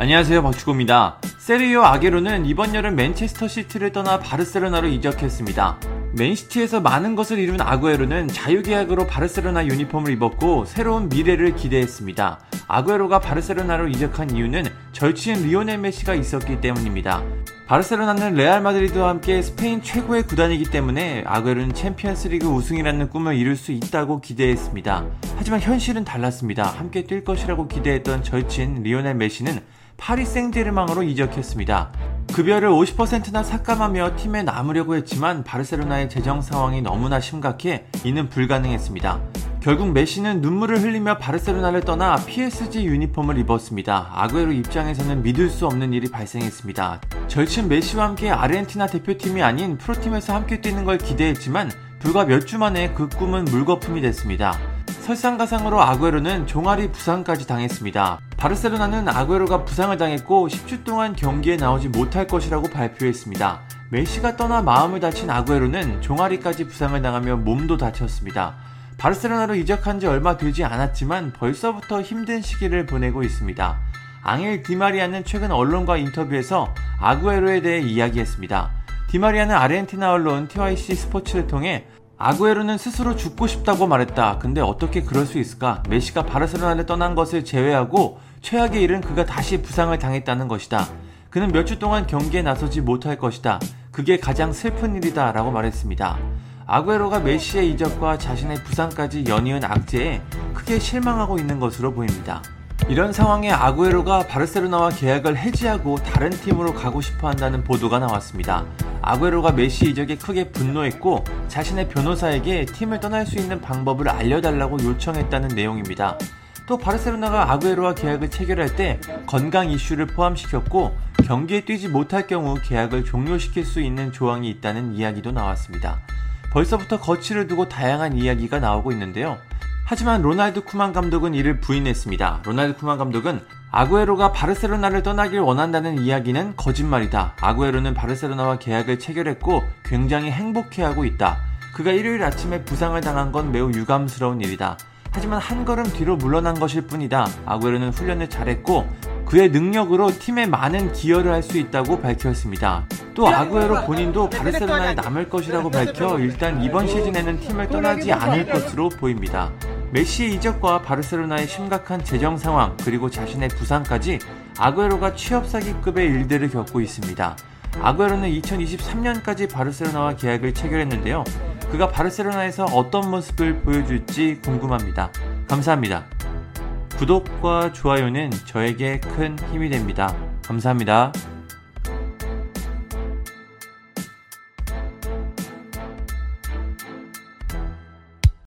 안녕하세요 박주호입니다. 세르히오 아구에로는 이번 여름 맨체스터 시티를 떠나 바르셀로나로 이적했습니다. 맨시티에서 많은 것을 이룬 아구에로는 자유계약으로 바르셀로나 유니폼을 입었고 새로운 미래를 기대했습니다. 아구에로가 바르셀로나로 이적한 이유는 절친 리오넬 메시가 있었기 때문입니다. 바르셀로나는 레알 마드리드와 함께 스페인 최고의 구단이기 때문에 아구에로는 챔피언스리그 우승이라는 꿈을 이룰 수 있다고 기대했습니다. 하지만 현실은 달랐습니다. 함께 뛸 것이라고 기대했던 절친 리오넬 메시는 파리 생제르망으로 이적했습니다. 급여를 50%나 삭감하며 팀에 남으려고 했지만 바르셀로나의 재정 상황이 너무나 심각해 이는 불가능했습니다. 결국 메시는 눈물을 흘리며 바르셀로나를 떠나 PSG 유니폼을 입었습니다. 아구에로 입장에서는 믿을 수 없는 일이 발생했습니다. 절친 메시와 함께 아르헨티나 대표팀이 아닌 프로팀에서 함께 뛰는 걸 기대했지만 불과 몇 주 만에 그 꿈은 물거품이 됐습니다. 설상가상으로 아구에로는 종아리 부상까지 당했습니다. 바르셀로나는 아구에로가 부상을 당했고 10주 동안 경기에 나오지 못할 것이라고 발표했습니다. 메시가 떠나 마음을 다친 아구에로는 종아리까지 부상을 당하며 몸도 다쳤습니다. 바르셀로나로 이적한 지 얼마 되지 않았지만 벌써부터 힘든 시기를 보내고 있습니다. 앙헬 디마리아는 최근 언론과 인터뷰에서 아구에로에 대해 이야기했습니다. 디마리아는 아르헨티나 언론 TYC 스포츠를 통해 아구에로는 스스로 죽고 싶다고 말했다. 근데 어떻게 그럴 수 있을까? 메시가 바르셀로나를 떠난 것을 제외하고 최악의 일은 그가 다시 부상을 당했다는 것이다. 그는 몇 주 동안 경기에 나서지 못할 것이다. 그게 가장 슬픈 일이다. 라고 말했습니다. 아구에로가 메시의 이적과 자신의 부상까지 연이은 악재에 크게 실망하고 있는 것으로 보입니다. 이런 상황에 아구에로가 바르셀로나와 계약을 해지하고 다른 팀으로 가고 싶어 한다는 보도가 나왔습니다. 아구에로가 메시 이적에 크게 분노했고 자신의 변호사에게 팀을 떠날 수 있는 방법을 알려달라고 요청했다는 내용입니다. 또 바르셀로나가 아구에로와 계약을 체결할 때 건강 이슈를 포함시켰고 경기에 뛰지 못할 경우 계약을 종료시킬 수 있는 조항이 있다는 이야기도 나왔습니다. 벌써부터 거취를 두고 다양한 이야기가 나오고 있는데요. 하지만 로날드 쿠만 감독은 이를 부인했습니다. 로날드 쿠만 감독은 아구에로가 바르셀로나를 떠나길 원한다는 이야기는 거짓말이다. 아구에로는 바르셀로나와 계약을 체결했고 굉장히 행복해하고 있다. 그가 일요일 아침에 부상을 당한 건 매우 유감스러운 일이다. 하지만 한 걸음 뒤로 물러난 것일 뿐이다. 아구에로는 훈련을 잘했고 그의 능력으로 팀에 많은 기여를 할 수 있다고 밝혔습니다. 또 아구에로 본인도 바르셀로나에 남을 것이라고 밝혀 일단 이번 시즌에는 팀을 떠나지 않을 것으로 보입니다. 메시의 이적과 바르셀로나의 심각한 재정 상황 그리고 자신의 부상까지 아구에로가 취업 사기급의 일들을 겪고 있습니다. 아구에로는 2023년까지 바르셀로나와 계약을 체결했는데요. 그가 바르셀로나에서 어떤 모습을 보여줄지 궁금합니다. 감사합니다. 구독과 좋아요는 저에게 큰 힘이 됩니다. 감사합니다.